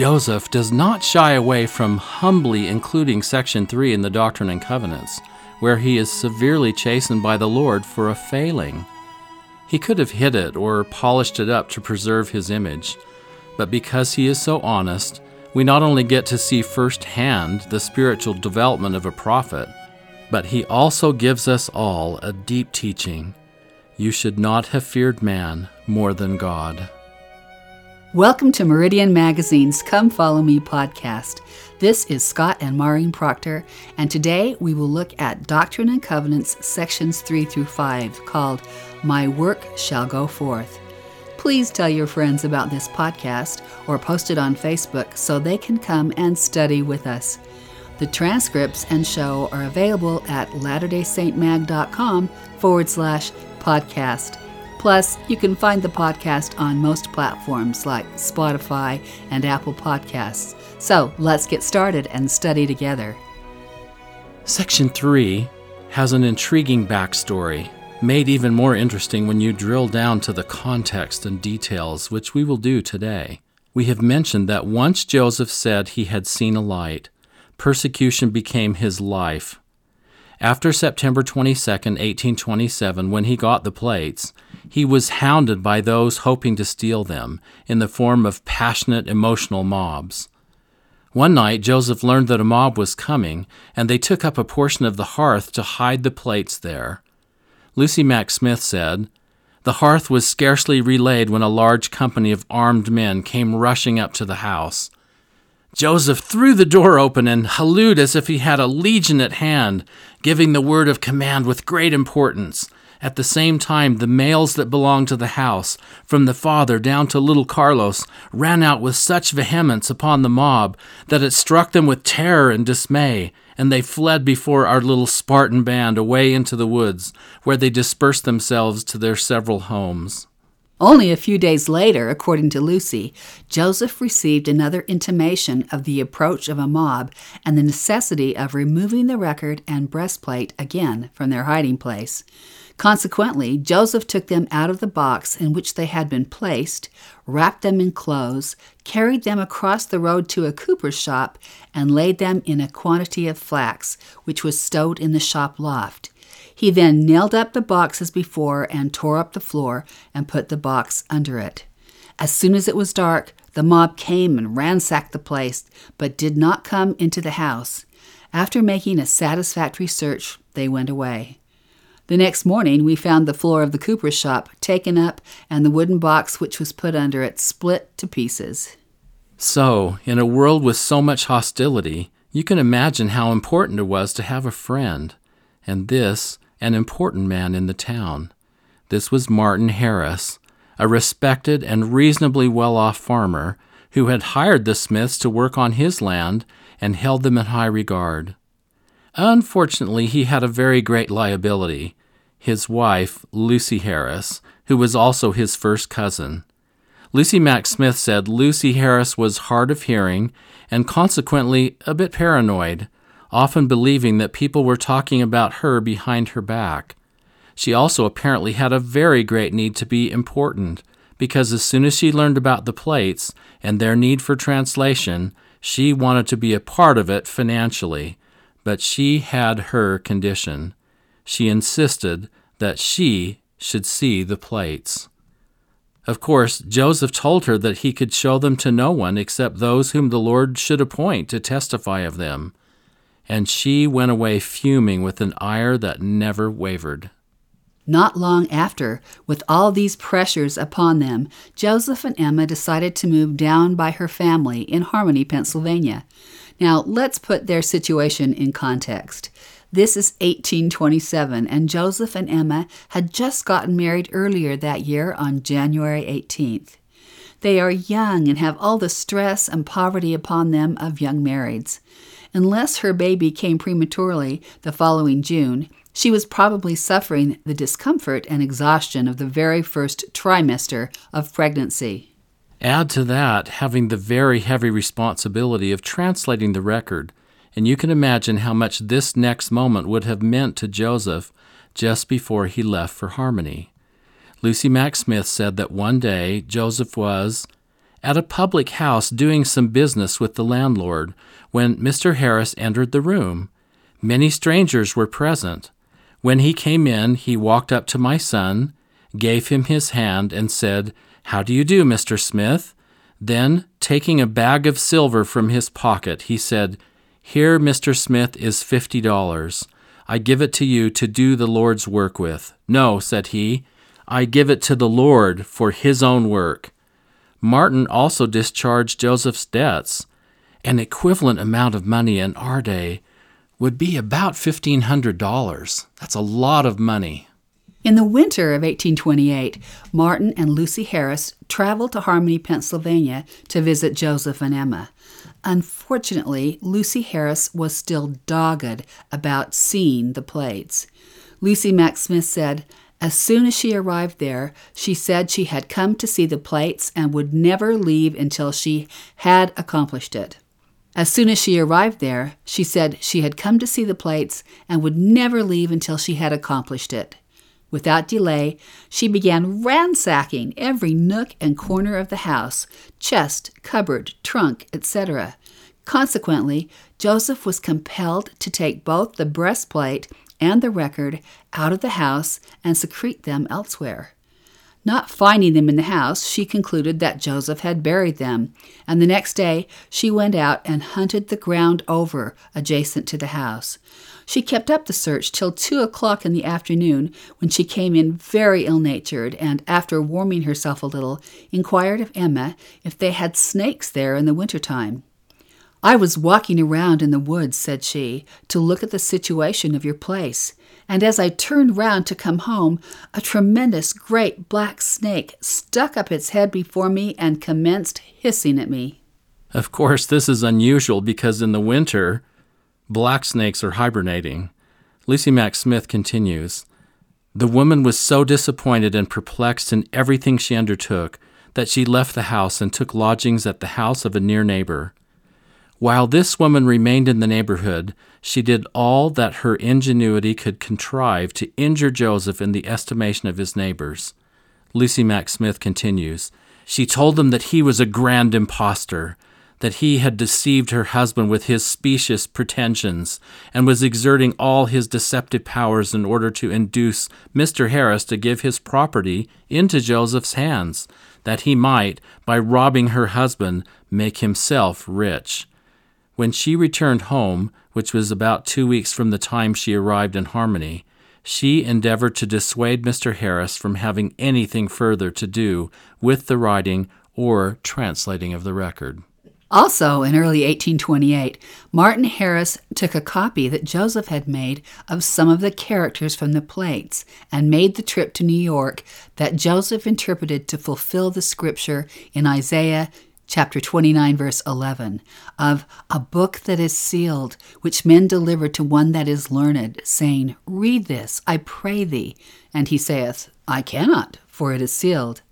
Joseph does not shy away from humbly including section 3 in the Doctrine and Covenants, where he is severely chastened by the Lord for a failing. He could have hid it or polished it up to preserve his image, but because he is so honest, we not only get to see firsthand the spiritual development of a prophet, but he also gives us all a deep teaching. You should not have feared man more than God. Welcome to Meridian Magazine's Come Follow Me podcast. This is Scott and Maureen Proctor, and today we will look at Doctrine and Covenants sections 3 through 5 called My Work Shall Go Forth. Please tell your friends about this podcast or post it on Facebook so they can come and study with us. The transcripts and show are available at latterdaysaintmag.com forward slash podcast. Plus, you can find the podcast on most platforms like Spotify and Apple Podcasts. So let's get started and study together. Section 3 has an intriguing backstory, made even more interesting when you drill down to the context and details, which we will do today. We have mentioned that once Joseph said he had seen a light, persecution became his life. After September 22, 1827, when he got the plates, he was hounded by those hoping to steal them in the form of passionate, emotional mobs. One night, Joseph learned that a mob was coming, and they took up a portion of the hearth to hide the plates there. Lucy Mack Smith said, The hearth was scarcely relaid when a large company of armed men came rushing up to the house. Joseph threw the door open and hallooed as if he had a legion at hand, giving the word of command with great importance. At the same time, the males that belonged to the house, from the father down to little Carlos, ran out with such vehemence upon the mob that it struck them with terror and dismay, and they fled before our little Spartan band away into the woods, where they dispersed themselves to their several homes. Only a few days later, according to Lucy, Joseph received another intimation of the approach of a mob and the necessity of removing the record and breastplate again from their hiding place. Consequently, Joseph took them out of the box in which they had been placed, wrapped them in clothes, carried them across the road to a cooper's shop, and laid them in a quantity of flax, which was stowed in the shop loft. He then nailed up the box as before and tore up the floor and put the box under it. As soon as it was dark, the mob came and ransacked the place, but did not come into the house. After making a satisfactory search, they went away. The next morning, we found the floor of the cooper's shop taken up and the wooden box which was put under it split to pieces. So, in a world with so much hostility, you can imagine how important it was to have a friend, and this, an important man in the town. This was Martin Harris, a respected and reasonably well off farmer who had hired the Smiths to work on his land and held them in high regard. Unfortunately, he had a very great liability his wife, Lucy Harris, who was also his first cousin. Lucy Mack Smith said Lucy Harris was hard of hearing and consequently a bit paranoid, often believing that people were talking about her behind her back. She also apparently had a very great need to be important, because as soon as she learned about the plates and their need for translation, she wanted to be a part of it financially. But she had her condition she insisted that she should see the plates. Of course, Joseph told her that he could show them to no one except those whom the Lord should appoint to testify of them. And she went away fuming with an ire that never wavered. Not long after, with all these pressures upon them, Joseph and Emma decided to move down by her family in Harmony, Pennsylvania. Now, let's put their situation in context. This is 1827, and Joseph and Emma had just gotten married earlier that year on January 18th. They are young and have all the stress and poverty upon them of young marrieds. Unless her baby came prematurely the following June, she was probably suffering the discomfort and exhaustion of the very first trimester of pregnancy. Add to that having the very heavy responsibility of translating the record and you can imagine how much this next moment would have meant to Joseph just before he left for Harmony. Lucy Mack Smith said that one day Joseph was, at a public house doing some business with the landlord when Mr. Harris entered the room. Many strangers were present. When he came in, he walked up to my son, gave him his hand, and said, How do you do, Mr. Smith? Then, taking a bag of silver from his pocket, he said, Here, Mr. Smith, is fifty dollars. I give it to you to do the Lord's work with. No, said he, I give it to the Lord for his own work. Martin also discharged Joseph's debts. An equivalent amount of money in our day would be about $1,500. That's a lot of money. In the winter of 1828, Martin and Lucy Harris traveled to Harmony, Pennsylvania to visit Joseph and Emma. Unfortunately, Lucy Harris was still dogged about seeing the plates. Lucy Mack Smith said, as soon as she arrived there, she said she had come to see the plates and would never leave until she had accomplished it. As soon as she arrived there, she said she had come to see the plates and would never leave until she had accomplished it. Without delay, she began ransacking every nook and corner of the house chest, cupboard, trunk, etc. Consequently, Joseph was compelled to take both the breastplate and the record out of the house and secrete them elsewhere. Not finding them in the house, she concluded that Joseph had buried them, and the next day she went out and hunted the ground over adjacent to the house. She kept up the search till two o'clock in the afternoon, when she came in very ill natured, and after warming herself a little, inquired of Emma if they had snakes there in the winter time. I was walking around in the woods, said she, to look at the situation of your place, and as I turned round to come home, a tremendous great black snake stuck up its head before me and commenced hissing at me. Of course, this is unusual because in the winter, black snakes are hibernating. Lucy Mack Smith continues The woman was so disappointed and perplexed in everything she undertook that she left the house and took lodgings at the house of a near neighbor. While this woman remained in the neighborhood, she did all that her ingenuity could contrive to injure Joseph in the estimation of his neighbors. Lucy Mack Smith continues She told them that he was a grand impostor, that he had deceived her husband with his specious pretensions, and was exerting all his deceptive powers in order to induce Mr. Harris to give his property into Joseph's hands, that he might, by robbing her husband, make himself rich. When she returned home, which was about two weeks from the time she arrived in Harmony, she endeavored to dissuade Mr. Harris from having anything further to do with the writing or translating of the record. Also, in early 1828, Martin Harris took a copy that Joseph had made of some of the characters from the plates and made the trip to New York that Joseph interpreted to fulfill the scripture in Isaiah chapter 29, verse 11, of a book that is sealed, which men deliver to one that is learned, saying, Read this, I pray thee. And he saith, I cannot, for it is sealed.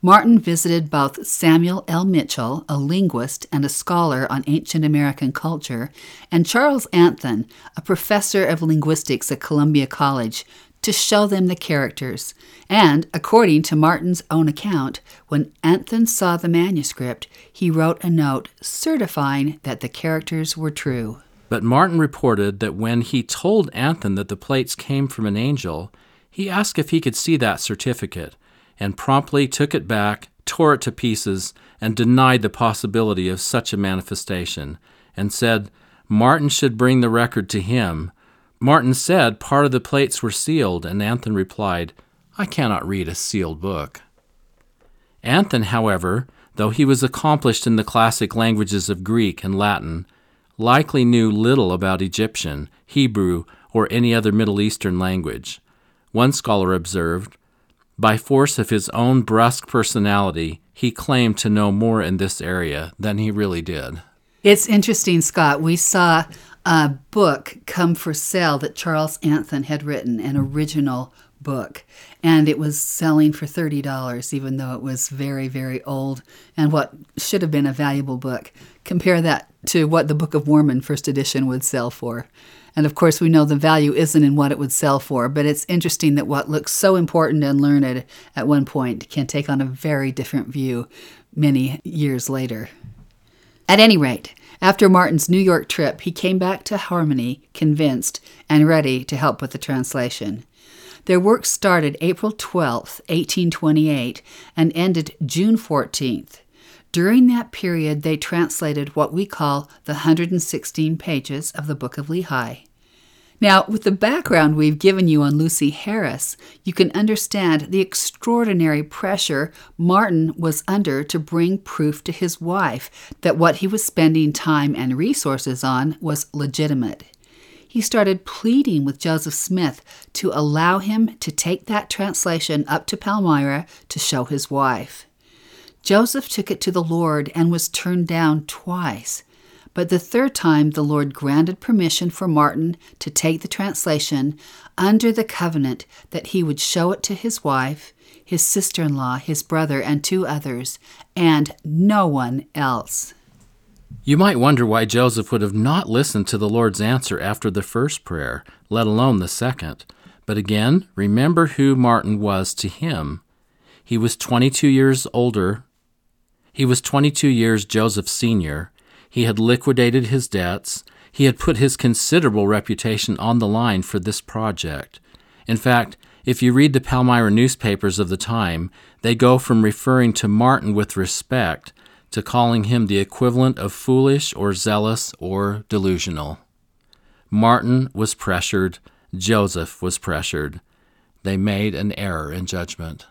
Martin visited both Samuel L. Mitchill, a linguist and a scholar on ancient American culture, and Charles Anthon, a professor of linguistics at Columbia College, to show them the characters. And, according to Martin's own account, when Anthon saw the manuscript, he wrote a note certifying that the characters were true. But Martin reported that when he told Anthon that the plates came from an angel, he asked if he could see that certificate, and promptly took it back, tore it to pieces, and denied the possibility of such a manifestation, and said Martin should bring the record to him Martin said part of the plates were sealed, and Anthon replied, I cannot read a sealed book. Anthon, however, though he was accomplished in the classic languages of Greek and Latin, likely knew little about Egyptian, Hebrew, or any other Middle Eastern language. One scholar observed, by force of his own brusque personality, he claimed to know more in this area than he really did. It's interesting, Scott. We saw a book come for sale that Charles Anthon had written, an original book. and it was selling for $30, even though it was very, very old and what should have been a valuable book. Compare that to what the Book of Mormon, first edition, would sell for. And of course, we know the value isn't in what it would sell for, but it's interesting that what looks so important and learned at one point can take on a very different view many years later. At any rate, after Martin's New York trip, he came back to Harmony convinced and ready to help with the translation. Their work started April 12, 1828, and ended June 14th. During that period, they translated what we call the 116 pages of the Book of Lehi. Now, with the background we've given you on Lucy Harris, you can understand the extraordinary pressure Martin was under to bring proof to his wife that what he was spending time and resources on was legitimate. He started pleading with Joseph Smith to allow him to take that translation up to Palmyra to show his wife. Joseph took it to the Lord and was turned down twice. But the third time, the Lord granted permission for Martin to take the translation under the covenant that he would show it to his wife, his sister in law, his brother, and two others, and no one else. You might wonder why Joseph would have not listened to the Lord's answer after the first prayer, let alone the second. But again, remember who Martin was to him. He was 22 years older. He was 22 years Joseph's senior, he had liquidated his debts. He had put his considerable reputation on the line for this project. In fact, if you read the Palmyra newspapers of the time, they go from referring to Martin with respect to calling him the equivalent of foolish or zealous or delusional. Martin was pressured, Joseph was pressured. They made an error in judgment.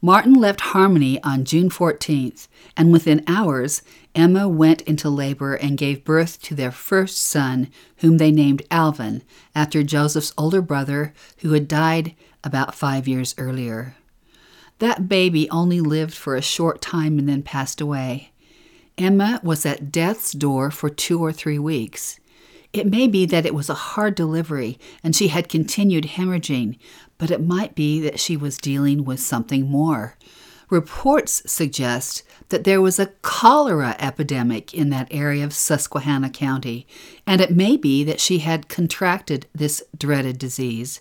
Martin left Harmony on June 14th, and within hours, Emma went into labor and gave birth to their first son, whom they named Alvin, after Joseph's older brother, who had died about five years earlier. That baby only lived for a short time and then passed away. Emma was at death's door for two or three weeks. It may be that it was a hard delivery and she had continued hemorrhaging, but it might be that she was dealing with something more. Reports suggest that there was a cholera epidemic in that area of Susquehanna County, and it may be that she had contracted this dreaded disease.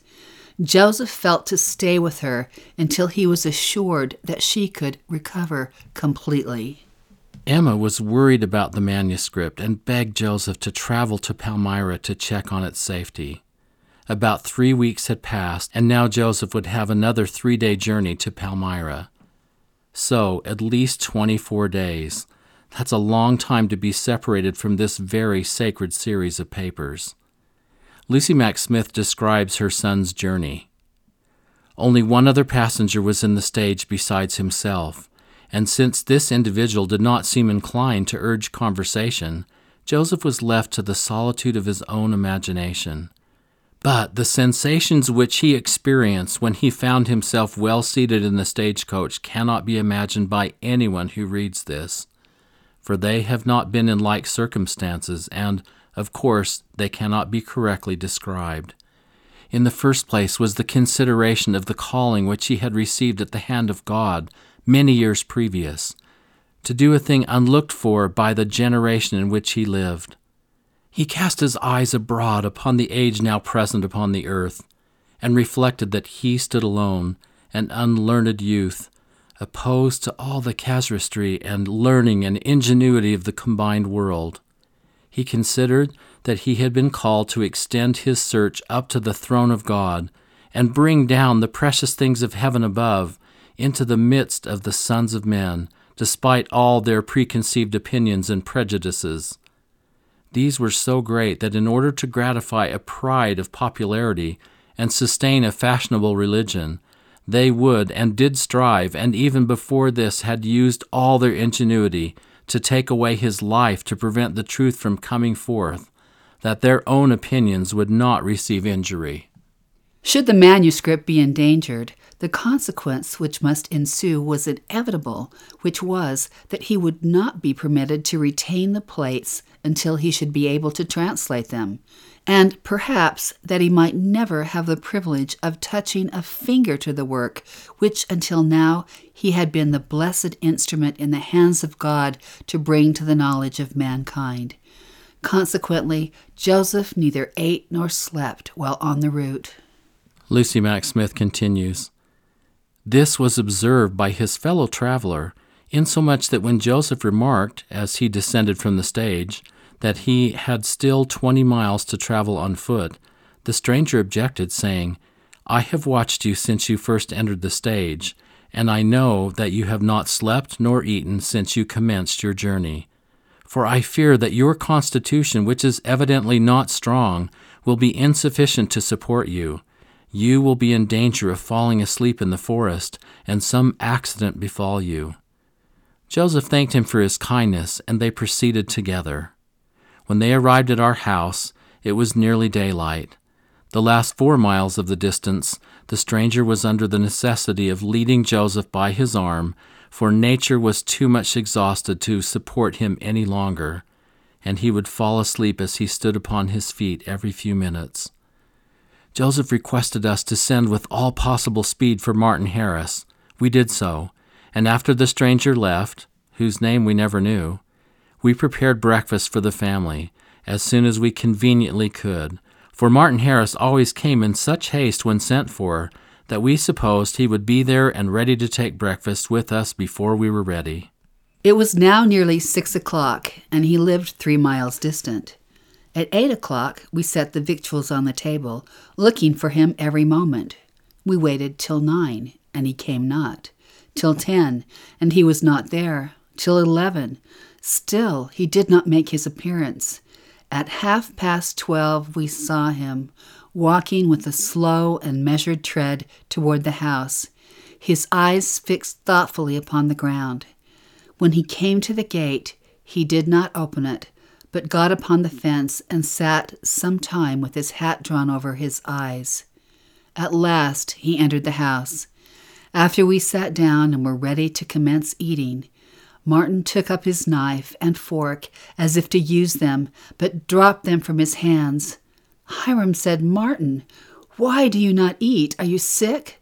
Joseph felt to stay with her until he was assured that she could recover completely. Emma was worried about the manuscript and begged Joseph to travel to Palmyra to check on its safety. About three weeks had passed, and now Joseph would have another three day journey to Palmyra. So, at least 24 days. That's a long time to be separated from this very sacred series of papers. Lucy Mack Smith describes her son's journey. Only one other passenger was in the stage besides himself and since this individual did not seem inclined to urge conversation, Joseph was left to the solitude of his own imagination. But the sensations which he experienced when he found himself well seated in the stagecoach cannot be imagined by anyone who reads this, for they have not been in like circumstances, and, of course, they cannot be correctly described. In the first place was the consideration of the calling which he had received at the hand of God many years previous, to do a thing unlooked for by the generation in which he lived. He cast his eyes abroad upon the age now present upon the earth, and reflected that he stood alone, an unlearned youth, opposed to all the casuistry and learning and ingenuity of the combined world. He considered that he had been called to extend his search up to the throne of God and bring down the precious things of heaven above into the midst of the sons of men, despite all their preconceived opinions and prejudices. These were so great that in order to gratify a pride of popularity and sustain a fashionable religion, they would and did strive, and even before this had used all their ingenuity to take away his life to prevent the truth from coming forth, that their own opinions would not receive injury. Should the manuscript be endangered, the consequence which must ensue was inevitable, which was that he would not be permitted to retain the plates until he should be able to translate them, and perhaps that he might never have the privilege of touching a finger to the work which until now he had been the blessed instrument in the hands of God to bring to the knowledge of mankind. Consequently, Joseph neither ate nor slept while on the route. Lucy Mack Smith continues This was observed by his fellow traveler, insomuch that when Joseph remarked, as he descended from the stage, that he had still twenty miles to travel on foot, the stranger objected, saying, I have watched you since you first entered the stage, and I know that you have not slept nor eaten since you commenced your journey. For I fear that your constitution, which is evidently not strong, will be insufficient to support you. You will be in danger of falling asleep in the forest, and some accident befall you. Joseph thanked him for his kindness, and they proceeded together. When they arrived at our house, it was nearly daylight. The last four miles of the distance, the stranger was under the necessity of leading Joseph by his arm, for nature was too much exhausted to support him any longer, and he would fall asleep as he stood upon his feet every few minutes. Joseph requested us to send with all possible speed for Martin Harris. We did so, and after the stranger left, whose name we never knew, we prepared breakfast for the family as soon as we conveniently could, for Martin Harris always came in such haste when sent for that we supposed he would be there and ready to take breakfast with us before we were ready. It was now nearly six o'clock, and he lived three miles distant. At eight o'clock, we set the victuals on the table, looking for him every moment. We waited till nine, and he came not. Till ten, and he was not there. Till eleven, Still, he did not make his appearance. At half past twelve, we saw him, walking with a slow and measured tread toward the house, his eyes fixed thoughtfully upon the ground. When he came to the gate, he did not open it, but got upon the fence and sat some time with his hat drawn over his eyes. At last he entered the house. After we sat down and were ready to commence eating, Martin took up his knife and fork as if to use them, but dropped them from his hands. Hyrum said, Martin, why do you not eat? Are you sick?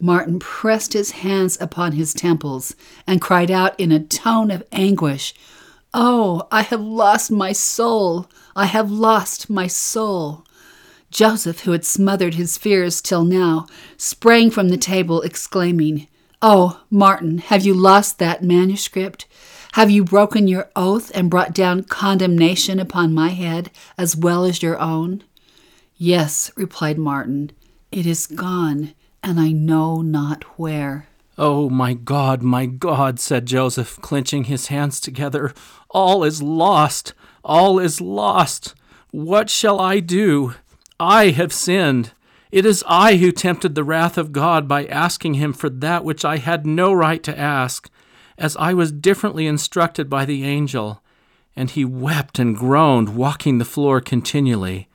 Martin pressed his hands upon his temples and cried out in a tone of anguish, Oh, I have lost my soul! I have lost my soul! Joseph, who had smothered his fears till now, sprang from the table, exclaiming, Oh, Martin, have you lost that manuscript? Have you broken your oath and brought down condemnation upon my head as well as your own? Yes, replied Martin, it is gone, and I know not where. Oh, my God, my God, said Joseph, clenching his hands together. All is lost. All is lost. What shall I do? I have sinned. It is I who tempted the wrath of God by asking him for that which I had no right to ask, as I was differently instructed by the angel. And he wept and groaned, walking the floor continually.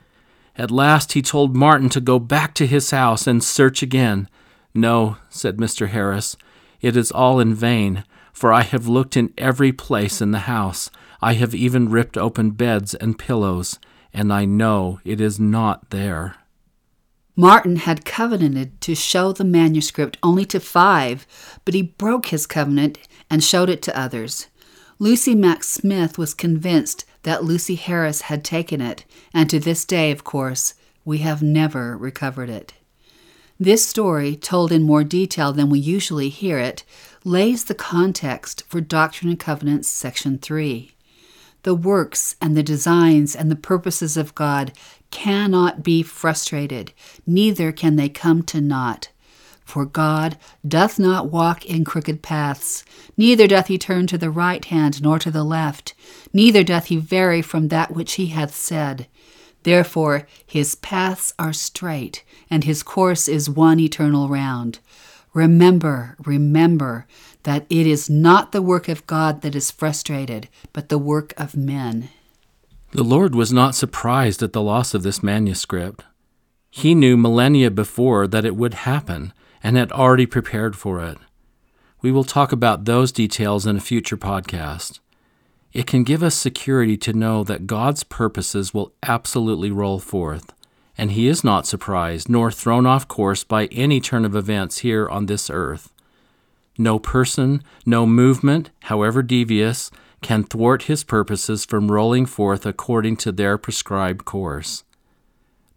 At last he told Martin to go back to his house and search again. No, said Mr. Harris, it is all in vain, for I have looked in every place in the house. I have even ripped open beds and pillows, and I know it is not there. Martin had covenanted to show the manuscript only to five, but he broke his covenant and showed it to others. Lucy Mack Smith was convinced that Lucy Harris had taken it, and to this day, of course, we have never recovered it. This story, told in more detail than we usually hear it, lays the context for Doctrine and Covenants, Section 3. The works and the designs and the purposes of God cannot be frustrated, neither can they come to naught. For God doth not walk in crooked paths, neither doth he turn to the right hand nor to the left, neither doth he vary from that which he hath said. Therefore his paths are straight, and his course is one eternal round. Remember, remember that it is not the work of God that is frustrated, but the work of men. The Lord was not surprised at the loss of this manuscript. He knew millennia before that it would happen and had already prepared for it. We will talk about those details in a future podcast. It can give us security to know that God's purposes will absolutely roll forth, and He is not surprised nor thrown off course by any turn of events here on this earth. No person, no movement, however devious, can thwart His purposes from rolling forth according to their prescribed course.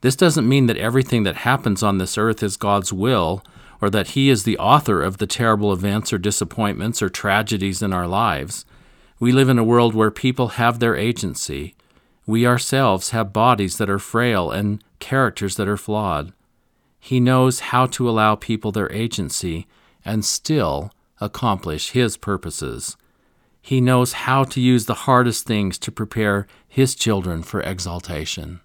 This doesn't mean that everything that happens on this earth is God's will, or that He is the author of the terrible events or disappointments or tragedies in our lives. We live in a world where people have their agency. We ourselves have bodies that are frail and characters that are flawed. He knows how to allow people their agency and still accomplish His purposes. He knows how to use the hardest things to prepare His children for exaltation.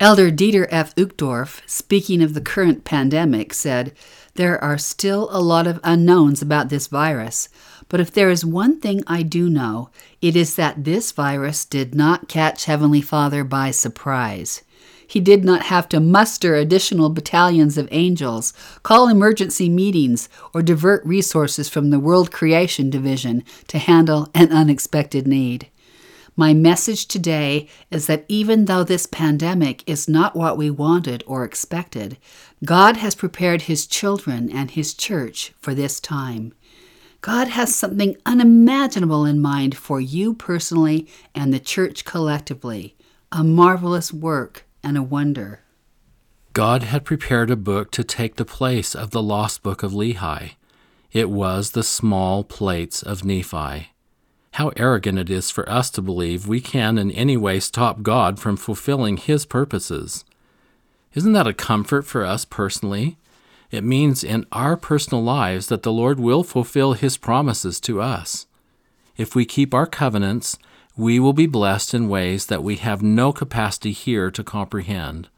Elder Dieter F. Uchtdorf, speaking of the current pandemic, said, There are still a lot of unknowns about this virus, but if there is one thing I do know, it is that this virus did not catch Heavenly Father by surprise. He did not have to muster additional battalions of angels, call emergency meetings, or divert resources from the World Creation Division to handle an unexpected need. My message today is that even though this pandemic is not what we wanted or expected, God has prepared His children and His church for this time. God has something unimaginable in mind for you personally and the church collectively a marvelous work and a wonder. God had prepared a book to take the place of the lost book of Lehi. It was the small plates of Nephi. How arrogant it is for us to believe we can in any way stop God from fulfilling His purposes. Isn't that a comfort for us personally? It means in our personal lives that the Lord will fulfill His promises to us. If we keep our covenants, we will be blessed in ways that we have no capacity here to comprehend.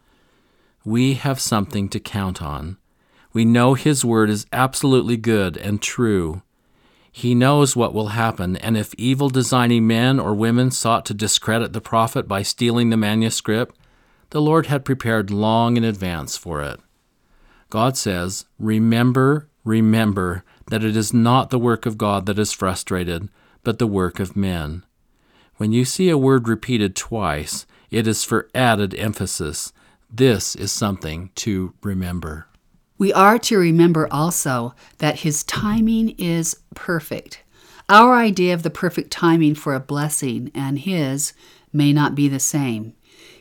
We have something to count on. We know His Word is absolutely good and true. He knows what will happen, and if evil designing men or women sought to discredit the prophet by stealing the manuscript, the Lord had prepared long in advance for it. God says, Remember, remember that it is not the work of God that is frustrated, but the work of men. When you see a word repeated twice, it is for added emphasis. This is something to remember. We are to remember also that His timing is perfect. Our idea of the perfect timing for a blessing and His may not be the same.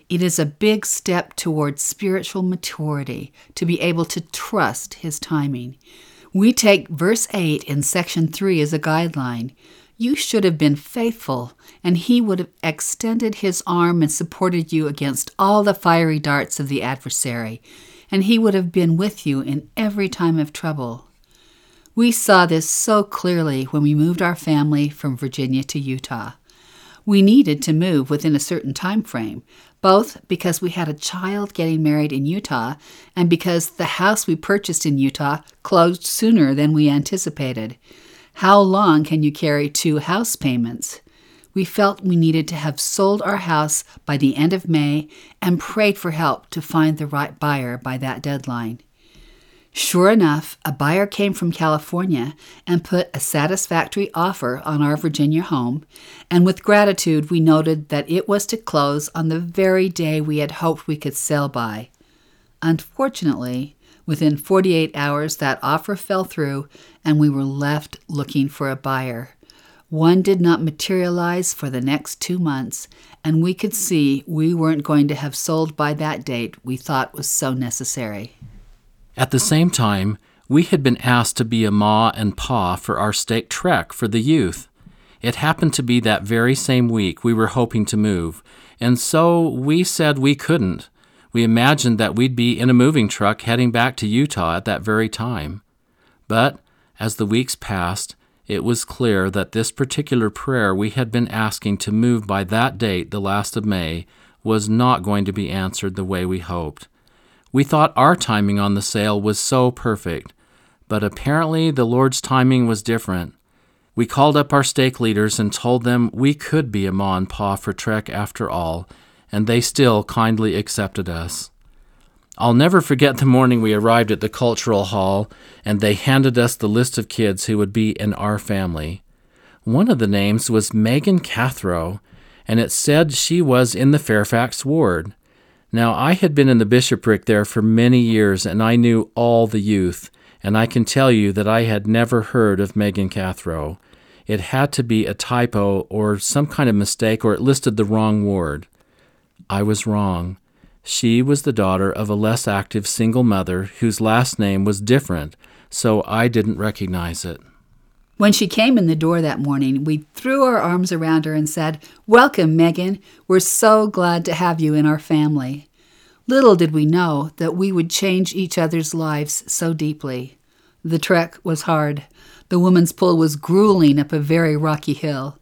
It is a big step towards spiritual maturity to be able to trust His timing. We take verse 8 in section 3 as a guideline. You should have been faithful, and He would have extended His arm and supported you against all the fiery darts of the adversary and He would have been with you in every time of trouble. We saw this so clearly when we moved our family from Virginia to Utah. We needed to move within a certain time frame, both because we had a child getting married in Utah and because the house we purchased in Utah closed sooner than we anticipated. How long can you carry two house payments? we felt we needed to have sold our house by the end of May and prayed for help to find the right buyer by that deadline. Sure enough, a buyer came from California and put a satisfactory offer on our Virginia home, and with gratitude we noted that it was to close on the very day we had hoped we could sell by. Unfortunately, within 48 hours that offer fell through and we were left looking for a buyer. One did not materialize for the next two months, and we could see we weren't going to have sold by that date we thought was so necessary. At the same time, we had been asked to be a ma and pa for our stake trek for the youth. It happened to be that very same week we were hoping to move, and so we said we couldn't. We imagined that we'd be in a moving truck heading back to Utah at that very time. But as the weeks passed, it was clear that this particular prayer we had been asking to move by that date, the last of May, was not going to be answered the way we hoped. We thought our timing on the sale was so perfect, but apparently the Lord's timing was different. We called up our stake leaders and told them we could be a ma and pa for Trek after all, and they still kindly accepted us. I'll never forget the morning we arrived at the cultural hall and they handed us the list of kids who would be in our family. One of the names was Megan Cathro, and it said she was in the Fairfax ward. Now, I had been in the bishopric there for many years, and I knew all the youth, and I can tell you that I had never heard of Megan Cathro. It had to be a typo or some kind of mistake, or it listed the wrong ward. I was wrong. She was the daughter of a less active single mother whose last name was different, so I didn't recognize it. When she came in the door that morning, we threw our arms around her and said, Welcome, Megan. We're so glad to have you in our family. Little did we know that we would change each other's lives so deeply. The trek was hard. The woman's pull was grueling up a very rocky hill.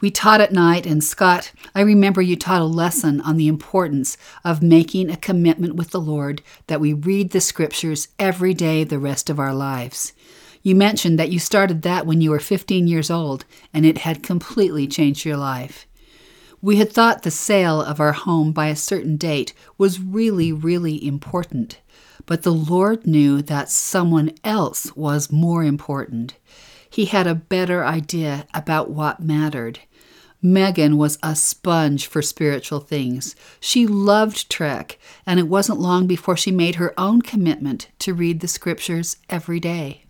We taught at night, and Scott, I remember you taught a lesson on the importance of making a commitment with the Lord that we read the scriptures every day the rest of our lives. You mentioned that you started that when you were 15 years old, and it had completely changed your life. We had thought the sale of our home by a certain date was really, really important, but the Lord knew that someone else was more important. He had a better idea about what mattered. Megan was a sponge for spiritual things. She loved Trek, and it wasn't long before she made her own commitment to read the scriptures every day.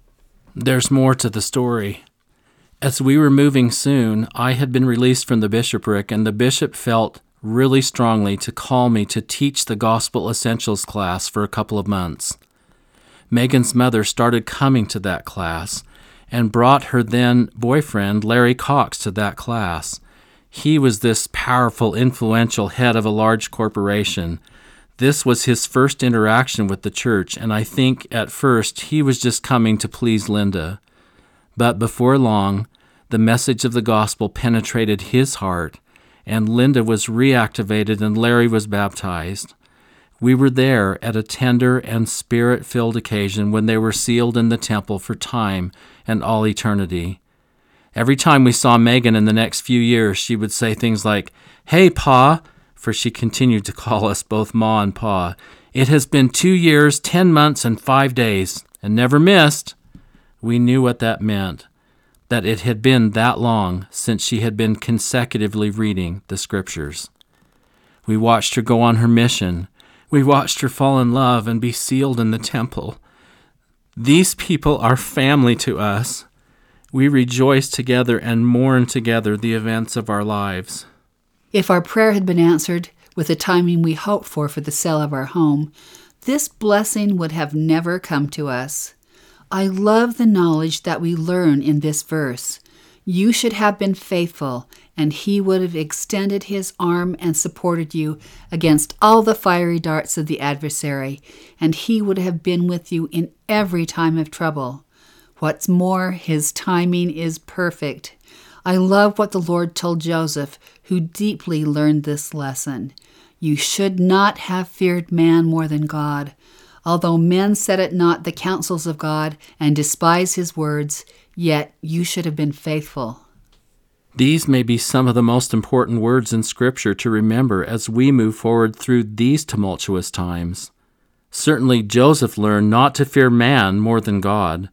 There's more to the story. As we were moving soon, I had been released from the bishopric, and the bishop felt really strongly to call me to teach the Gospel Essentials class for a couple of months. Megan's mother started coming to that class and brought her then boyfriend, Larry Cox, to that class. He was this powerful, influential head of a large corporation this was his first interaction with the church, and I think at first he was just coming to please Linda. But before long, the message of the gospel penetrated his heart, and Linda was reactivated and Larry was baptized. We were there at a tender and spirit filled occasion when they were sealed in the temple for time and all eternity. Every time we saw Megan in the next few years, she would say things like, Hey, Pa, for she continued to call us both Ma and Pa. It has been two years, ten months, and five days, and never missed. We knew what that meant that it had been that long since she had been consecutively reading the Scriptures. We watched her go on her mission. We watched her fall in love and be sealed in the temple. These people are family to us. We rejoice together and mourn together the events of our lives. If our prayer had been answered with the timing we hoped for for the sale of our home, this blessing would have never come to us. I love the knowledge that we learn in this verse. You should have been faithful, and he would have extended his arm and supported you against all the fiery darts of the adversary, and he would have been with you in every time of trouble. What's more, his timing is perfect. I love what the Lord told Joseph, who deeply learned this lesson. You should not have feared man more than God. Although men set at naught the counsels of God and despise his words, yet you should have been faithful. These may be some of the most important words in Scripture to remember as we move forward through these tumultuous times. Certainly, Joseph learned not to fear man more than God,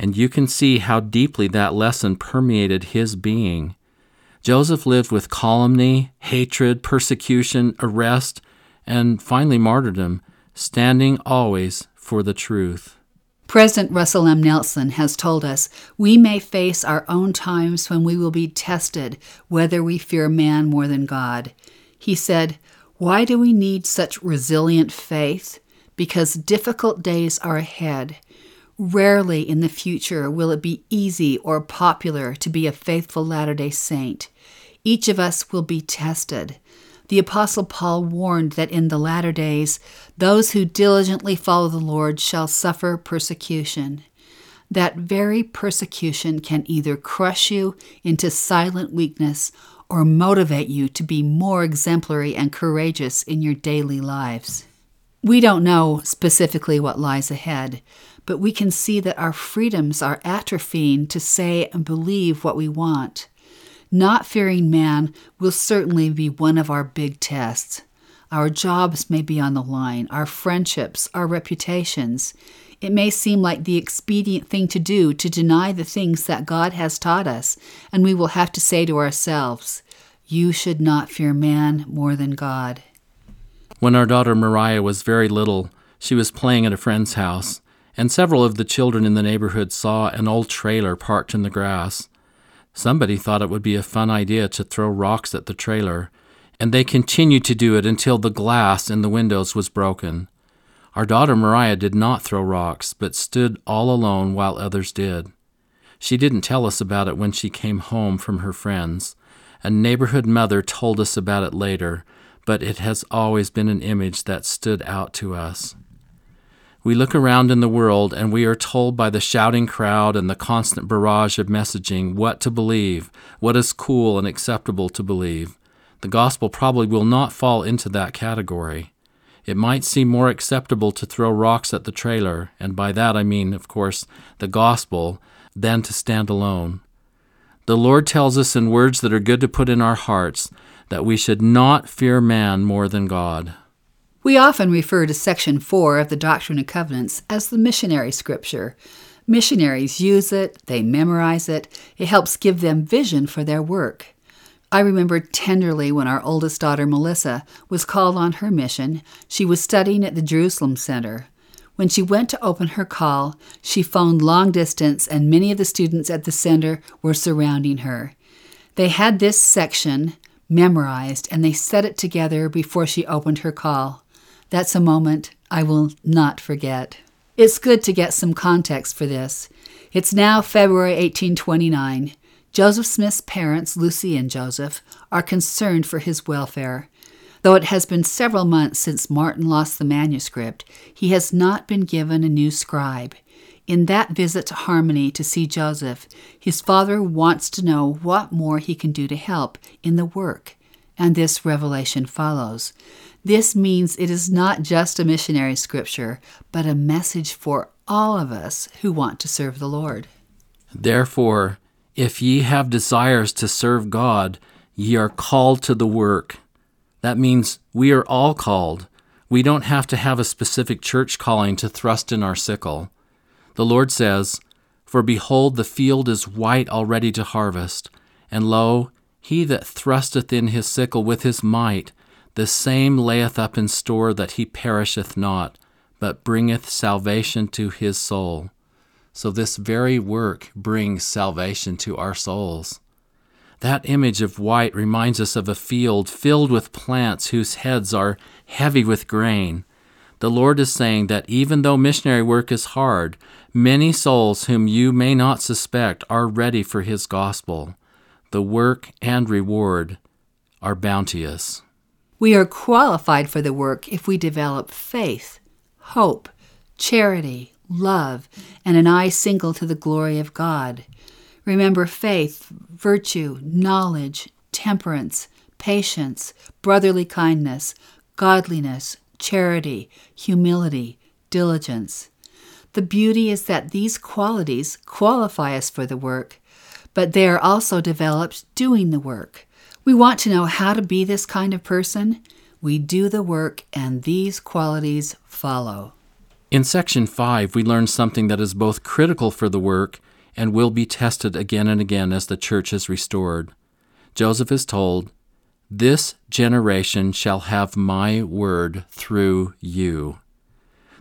and you can see how deeply that lesson permeated his being. Joseph lived with calumny, hatred, persecution, arrest, and finally martyrdom, standing always for the truth. President Russell M. Nelson has told us we may face our own times when we will be tested whether we fear man more than God. He said, Why do we need such resilient faith? Because difficult days are ahead. Rarely in the future will it be easy or popular to be a faithful Latter day Saint. Each of us will be tested. The Apostle Paul warned that in the latter days, those who diligently follow the Lord shall suffer persecution. That very persecution can either crush you into silent weakness or motivate you to be more exemplary and courageous in your daily lives. We don't know specifically what lies ahead, but we can see that our freedoms are atrophying to say and believe what we want. Not fearing man will certainly be one of our big tests. Our jobs may be on the line, our friendships, our reputations. It may seem like the expedient thing to do to deny the things that God has taught us, and we will have to say to ourselves, You should not fear man more than God. When our daughter Mariah was very little, she was playing at a friend's house, and several of the children in the neighborhood saw an old trailer parked in the grass. Somebody thought it would be a fun idea to throw rocks at the trailer, and they continued to do it until the glass in the windows was broken. Our daughter Mariah did not throw rocks, but stood all alone while others did. She didn't tell us about it when she came home from her friends. A neighborhood mother told us about it later, but it has always been an image that stood out to us. We look around in the world and we are told by the shouting crowd and the constant barrage of messaging what to believe, what is cool and acceptable to believe. The gospel probably will not fall into that category. It might seem more acceptable to throw rocks at the trailer, and by that I mean, of course, the gospel, than to stand alone. The Lord tells us in words that are good to put in our hearts that we should not fear man more than God. We often refer to Section 4 of the Doctrine and Covenants as the missionary scripture. Missionaries use it, they memorize it, it helps give them vision for their work. I remember tenderly when our oldest daughter, Melissa, was called on her mission. She was studying at the Jerusalem Center. When she went to open her call, she phoned long distance, and many of the students at the center were surrounding her. They had this section memorized and they said it together before she opened her call. That's a moment I will not forget. It's good to get some context for this. It's now February 1829. Joseph Smith's parents, Lucy and Joseph, are concerned for his welfare. Though it has been several months since Martin lost the manuscript, he has not been given a new scribe. In that visit to Harmony to see Joseph, his father wants to know what more he can do to help in the work, and this revelation follows. This means it is not just a missionary scripture, but a message for all of us who want to serve the Lord. Therefore, if ye have desires to serve God, ye are called to the work. That means we are all called. We don't have to have a specific church calling to thrust in our sickle. The Lord says, For behold, the field is white already to harvest, and lo, he that thrusteth in his sickle with his might, the same layeth up in store that he perisheth not, but bringeth salvation to his soul. So, this very work brings salvation to our souls. That image of white reminds us of a field filled with plants whose heads are heavy with grain. The Lord is saying that even though missionary work is hard, many souls whom you may not suspect are ready for His gospel. The work and reward are bounteous. We are qualified for the work if we develop faith, hope, charity, love, and an eye single to the glory of God. Remember faith, virtue, knowledge, temperance, patience, brotherly kindness, godliness, charity, humility, diligence. The beauty is that these qualities qualify us for the work, but they are also developed doing the work. We want to know how to be this kind of person. We do the work, and these qualities follow. In section 5, we learn something that is both critical for the work and will be tested again and again as the church is restored. Joseph is told, This generation shall have my word through you.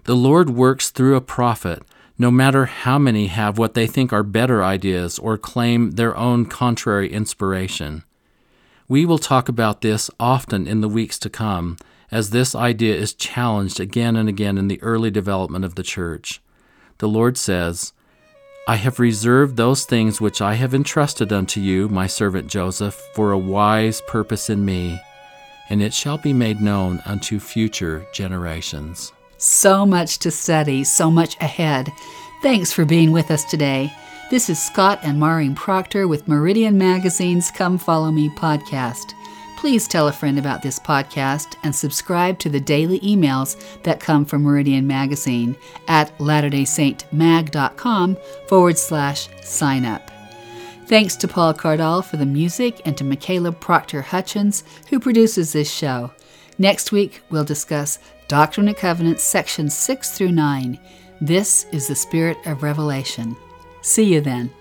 The Lord works through a prophet, no matter how many have what they think are better ideas or claim their own contrary inspiration. We will talk about this often in the weeks to come as this idea is challenged again and again in the early development of the church. The Lord says, I have reserved those things which I have entrusted unto you, my servant Joseph, for a wise purpose in me, and it shall be made known unto future generations. So much to study, so much ahead. Thanks for being with us today. This is Scott and Maureen Proctor with Meridian Magazine's Come Follow Me podcast. Please tell a friend about this podcast and subscribe to the daily emails that come from Meridian Magazine at latterdaysaintmag.com forward slash sign up. Thanks to Paul Cardall for the music and to Michaela Proctor Hutchins, who produces this show. Next week, we'll discuss Doctrine and Covenants sections 6 through 9. This is the spirit of revelation. See you then.